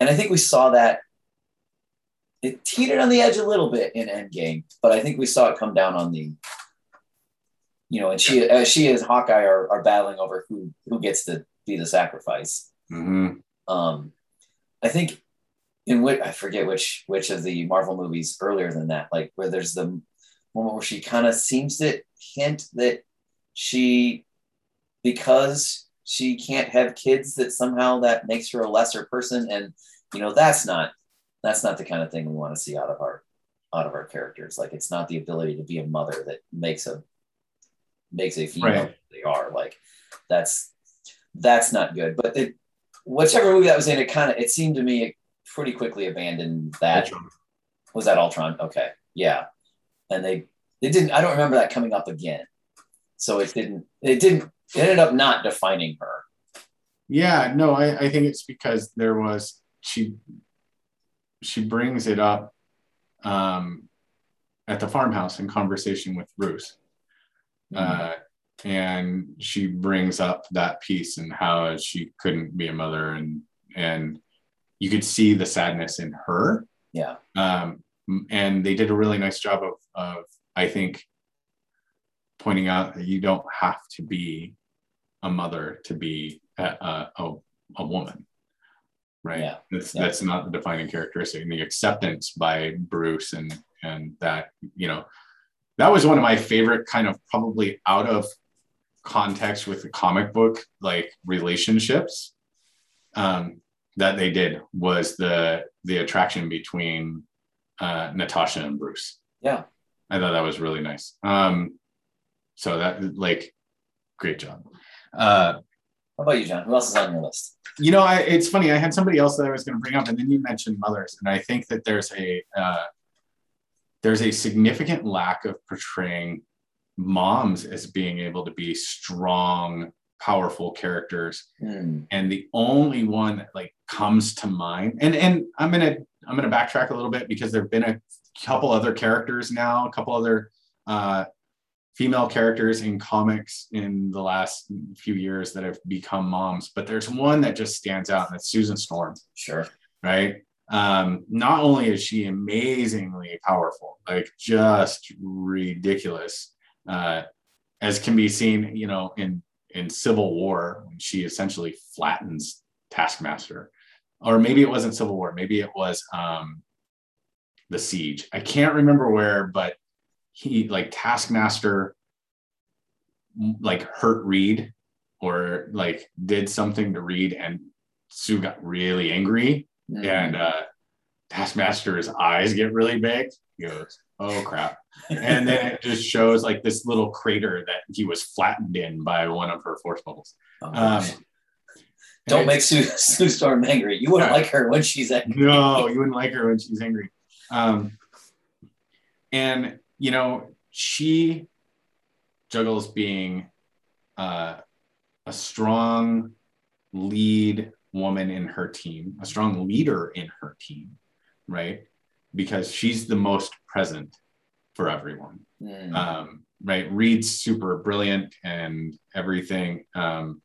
And I think we saw that it teetered on the edge a little bit in Endgame, but I think we saw it come down on the, you know, and she, uh, she and Hawkeye are, are battling over who who gets to be the sacrifice. Mhm. Um, I think in which I forget which which of the Marvel movies earlier than that, like where there's the moment where she kind of seems to hint that she, because she can't have kids, that somehow that makes her a lesser person, and you know that's not that's not the kind of thing we want to see out of our out of our characters. Like it's not the ability to be a mother that makes a makes a female Right. they are. Like that's that's not good. But it, whichever movie that was in, it kind of it seemed to me it pretty quickly abandoned that. Ultron. Was that Ultron? Okay, yeah, and they they didn't. I don't remember that coming up again. So it didn't. It didn't. It ended up not defining her. Yeah, no, I, I think it's because there was she she brings it up um, at the farmhouse in conversation with Bruce. Uh, and she brings up that piece and how she couldn't be a mother and and you could see the sadness in her. Yeah, um, and they did a really nice job of, of i think pointing out that you don't have to be a mother to be a, a, a, a woman right? Yeah. that's Yeah. that's not the defining characteristic. And the acceptance by bruce and and that you know that was one of my favorite kind of probably out of context with the comic book like relationships. Um, that they did was the the attraction between uh, Natasha and Bruce. Yeah. I thought that was really nice. Um, so that like great job. Uh, How about you, John? Who else is on your list? you know, I, it's funny. I had somebody else that I was going to bring up, and then you mentioned mothers, and I think that there's a uh, there's a significant lack of portraying moms as being able to be strong, powerful characters. Hmm. And the only one that like comes to mind, and and I'm gonna I'm gonna backtrack a little bit because there've been a couple other characters now, a couple other uh, female characters in comics in the last few years that have become moms, but there's one that just stands out, and it's Susan Storm, Sure. right? Um, not only is she amazingly powerful, like just ridiculous, uh, as can be seen, you know, in in Civil War when she essentially flattens Taskmaster, or maybe it wasn't Civil War, maybe it was um, the Siege. I can't remember where, but he like Taskmaster like hurt Reed or like did something to Reed and Sue got really angry Hmm. and uh Taskmaster's eyes get really big. He goes, Oh crap. And then it just shows like this little crater that he was flattened in by one of her force bubbles. Oh, Um. Don't make Sue, Sue Storm angry. You wouldn't like her when she's angry. no, you wouldn't like her when she's angry. Um, and you know, she juggles being uh, a strong lead woman in her team, a strong leader in her team, right? Because she's the most present for everyone. Hmm. um, right? Reed's super brilliant and everything um,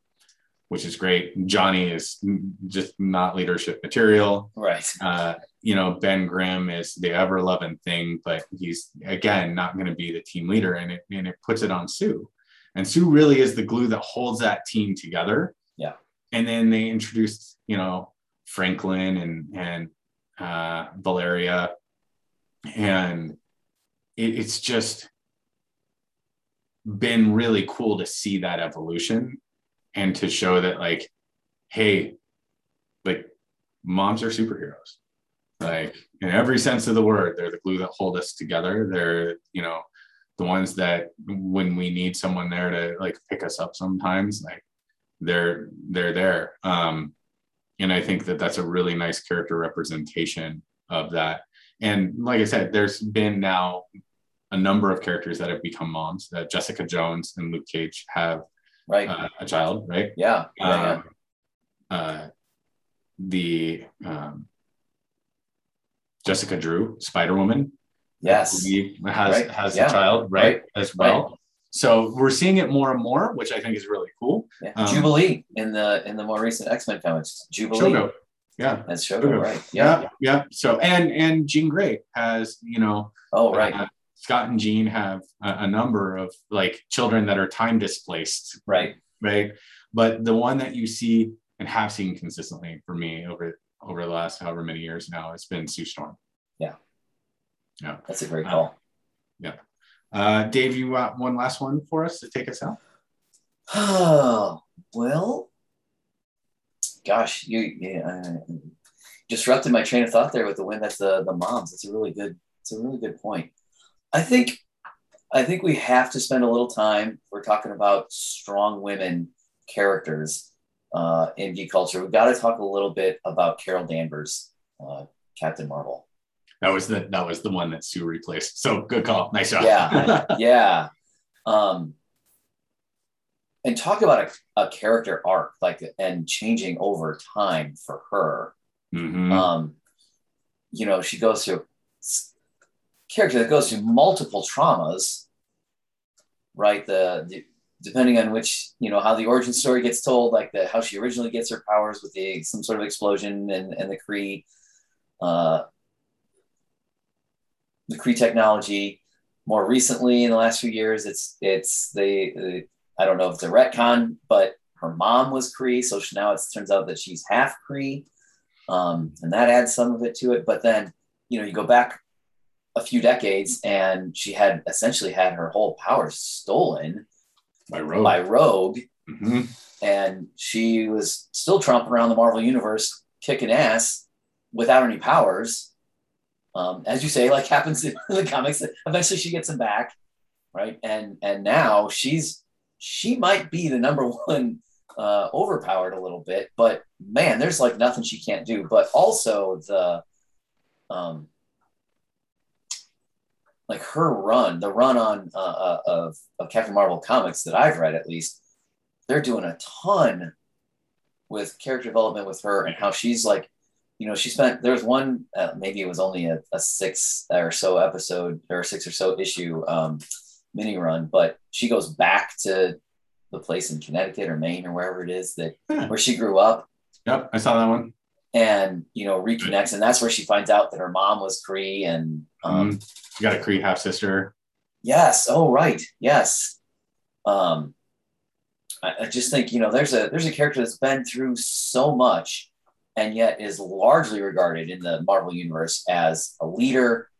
which is great. Johnny is just not leadership material. Right. uh, you know ben grimm is the ever loving thing but he's again not going to be the team leader and it, and it puts it on sue. And sue really is the glue that holds that team together. Yeah. and then they introduced you know franklin and and uh, valeria and it, it's just been really cool to see that evolution and to show that like hey like moms are superheroes. Like in every sense of the word they're the glue that hold us together. They're you know the ones that when we need someone there to like pick us up sometimes like they're they're there. Um and i think that that's a really nice character representation of that and like i said there's been now a number of characters that have become moms that jessica jones and luke cage have Right. uh, a child right yeah. Yeah. yeah. um, uh, the um, Jessica Drew, Spider Woman, yes. has Right. has Yeah. a child, right, Right. as well. So we're seeing it more and more, which I think is really cool. Yeah. um, Jubilee in the in the more recent X Men comics. Jubilee. Shogo, yeah, That's Shogo, right? Yeah. yeah, yeah. So and and Jean Grey has, you know, Oh, right. uh, Scott and Jean have a, a number of like children that are time displaced right. right? But the one that you see and have seen consistently for me over over the last however many years now, it's been Sue Storm. Yeah. Yeah. That's a great Uh, call. Uh, Dave, you got one last one for us to take us out? Oh, [SIGHS] well, gosh, you uh, disrupted my train of thought there with the win. That's the the moms. It's a really good. It's a really good point. I think, I think we have to spend a little time. We're talking about strong women characters uh, in geek culture, we've got to talk a little bit about Carol Danvers, uh, Captain Marvel. That was the that was the one that Sue replaced. So good call. Nice job. Yeah, [LAUGHS] yeah. Um, and talk about a, a character arc, like and changing over time for her. Mhm. Um, you know, she goes through character that goes through multiple traumas, right? The, the depending on which you know how the origin story gets told, like the how she originally gets her powers with the some sort of explosion and and the Kree, uh, the Kree technology. More recently, in the last few years, it's it's the, the I don't know if it's a retcon, but her mom was Kree, so she, now it turns out that she's half Kree, um, and that adds some of it to it. But then you know you go back a few decades, and she had essentially had her whole powers stolen By Rogue. by Rogue, Mhm. and she was still tromping around the Marvel universe, kicking ass without any powers. Um, as you say, like [LAUGHS] happens in the comics, eventually she gets them back, right? And and now she's she might be the number [LAUGHS] one uh, overpowered a little bit, but man, there's like nothing she can't do. But also the um, like her run, the run on uh, uh, of of Captain Marvel comics that I've read at least, they're doing a ton with character development with her and how she's like, you know, she spent there's one uh, maybe it was only a, a six or so episode or six or so issue um, mini run, but she goes back to the place in Connecticut or Maine or wherever it is that Yeah. where she grew up Yep, I saw that one. and you know reconnects and that's where she finds out that her mom was Kree and um, Mhm. You got a Kree half sister. Yes. Oh, right. Yes. Um, I, I just think you know there's a there's a character that's been through so much, and yet is largely regarded in the Marvel universe as a leader,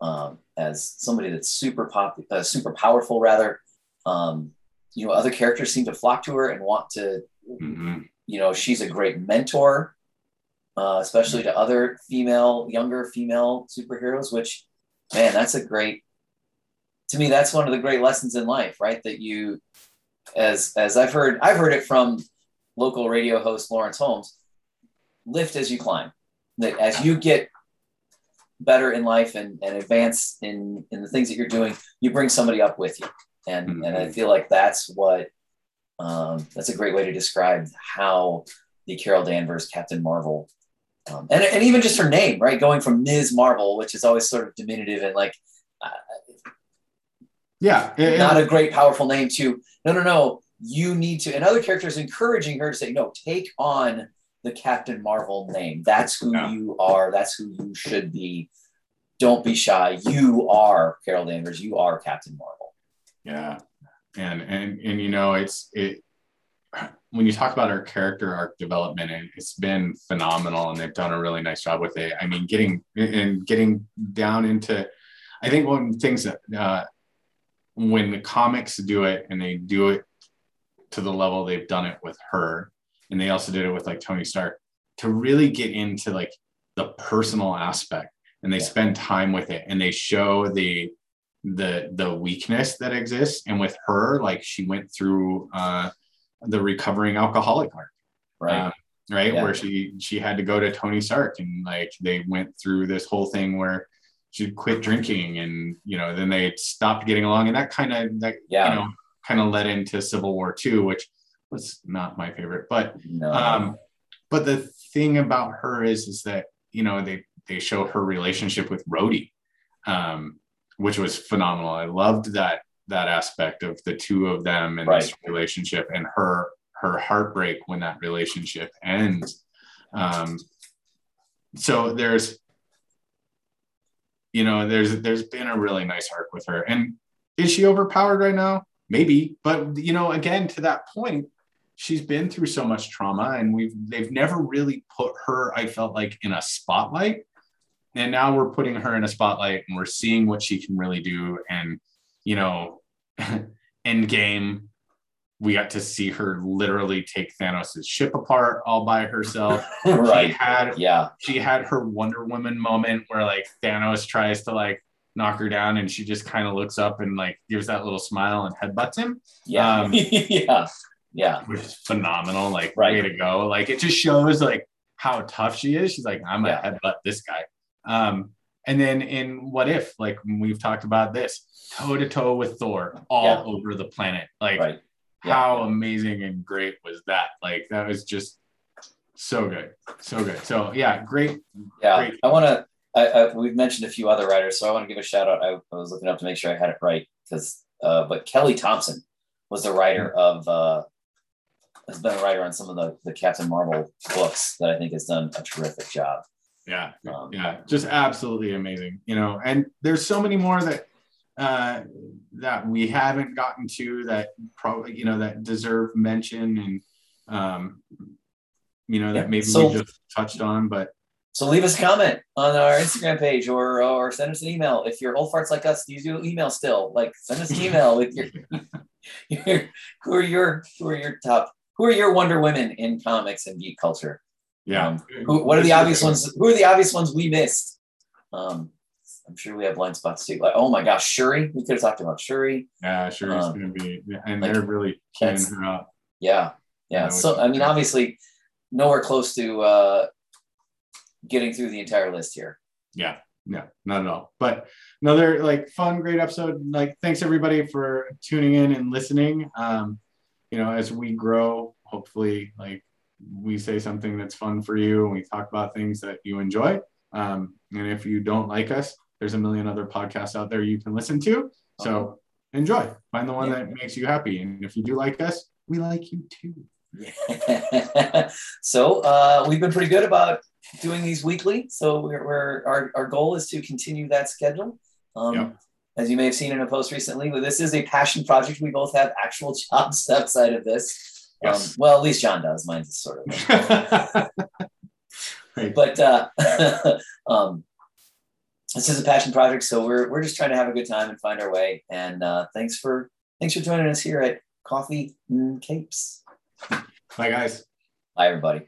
um, as somebody that's super pop, uh, super powerful rather. Um, you know, other characters seem to flock to her and want to. Mhm. You know, she's a great mentor, uh, especially to other female, younger female superheroes. Which, man, that's a great to me that's one of the great lessons in life right that you as as i've heard i've heard it from local radio host lawrence holmes lift as you climb that as you get better in life and, and advance in in the things that you're doing you bring somebody up with you. And and i feel like that's what um, that's a great way to describe how the carol danvers captain marvel um, and, and even just her name right? Going from ms. Marvel which is always sort of diminutive and like uh, Yeah. not a great powerful name to no no no. You need to and other characters encouraging her to say no take on the captain marvel name. That's who Yeah. you are. That's who you should be. Don't be shy. You are carol danvers. You are captain marvel. Yeah, and and and you know it's it when you talk about our character arc development, it, it's been phenomenal, and they've done a really nice job with it. I mean, getting and getting down into, I think one of the things that uh, when the comics do it and they do it to the level they've done it with her, and they also did it with like Tony Stark, to really get into like the personal aspect, and they Yeah. spend time with it, and they show the the the weakness that exists and with her like she went through uh the recovering alcoholic arc right uh, right Yeah. where she she had to go to tony stark and like they went through this whole thing where she quit drinking and you know then they stopped getting along and that kind of that Yeah. you know kind of led into civil war two which was not my favorite but no. um but the thing about her is is that you know they they show her relationship with Rhodey um which was phenomenal. I loved that that aspect of the two of them and this relationship and her her heartbreak when that relationship ends. Um so there's you know there's there's been a really nice arc with her. And is she overpowered right now? Maybe. But you know again to that point she's been through so much trauma and we've they've never really put her i felt like in a spotlight. And now we're putting her in a spotlight and we're seeing what she can really do and you know [LAUGHS] end game. We got to see her literally take thanos' ship apart all by herself. [LAUGHS] She right. had yeah. she had her wonder woman moment where like thanos tries to like knock her down and she just kind of looks up and like gives that little smile and headbutts him. Yeah. Um, [LAUGHS] yeah Yeah. which is phenomenal. Like, Right. way to go. Like, it just shows like how tough she is. She's like, I'm gonna Yeah. headbutt this guy. Um, and then in What If, like we've talked about this, toe to toe with Thor all Yeah. over the planet. Like, Right. Yeah. how amazing and great was that? Like, that was just so good, so good. So yeah, great. Yeah. Great. I want to. I, I, we've mentioned a few other writers, so I want to give a shout out. I, I was looking up to make sure I had it right because, uh, but Kelly Thompson was the writer of. Uh, has been a writer on some of the, the Captain Marvel books that I think has done a terrific job. Yeah, Um, yeah, just absolutely amazing. You know, and there's so many more that uh, that we haven't gotten to that probably you know that deserve mention and um, you know that Yeah, maybe so- we just touched on, but So leave us a comment on our Instagram page or or send us an email. If you're old farts like us, use your email still. Like send us an email with your, [LAUGHS] your who are your who are your top who are your Wonder Women in comics and geek culture? yeah, Um, Who, what are the obvious ones? Who are the obvious ones we missed? Um, I'm sure we have blind spots too. Like, oh my gosh, Shuri. We could have talked about Shuri. Yeah, sure, it's Um, gonna be, and like, they're really keying her up. Yeah, yeah. Yeah, So I mean, obviously, nowhere close to uh, getting through the entire list here. Yeah, no, not at all. But another like fun, great episode. Like, thanks everybody for tuning in and listening. Um, you know, as we grow, hopefully, like we say something that's fun for you and we talk about things that you enjoy. Um, and if you don't like us, there's a million other podcasts out there you can listen to. So enjoy, find the one Yeah. that makes you happy. And if you do like us, we like you too. Yeah. [LAUGHS] so uh, we've been pretty good about doing these weekly. So we're, we're our, our goal is to continue that schedule. Um, Yep. As you may have seen in a post recently, this is a passion project. We both have actual [LAUGHS] jobs outside of this. Yes. Um, well, at least John does. Mine's is sort of. [LAUGHS] Right. but uh, [LAUGHS] um, this is a passion project, so we're we're just trying to have a good time and find our way. And uh, thanks for thanks for joining us here at Coffee and Capes. Bye, guys. Bye, everybody.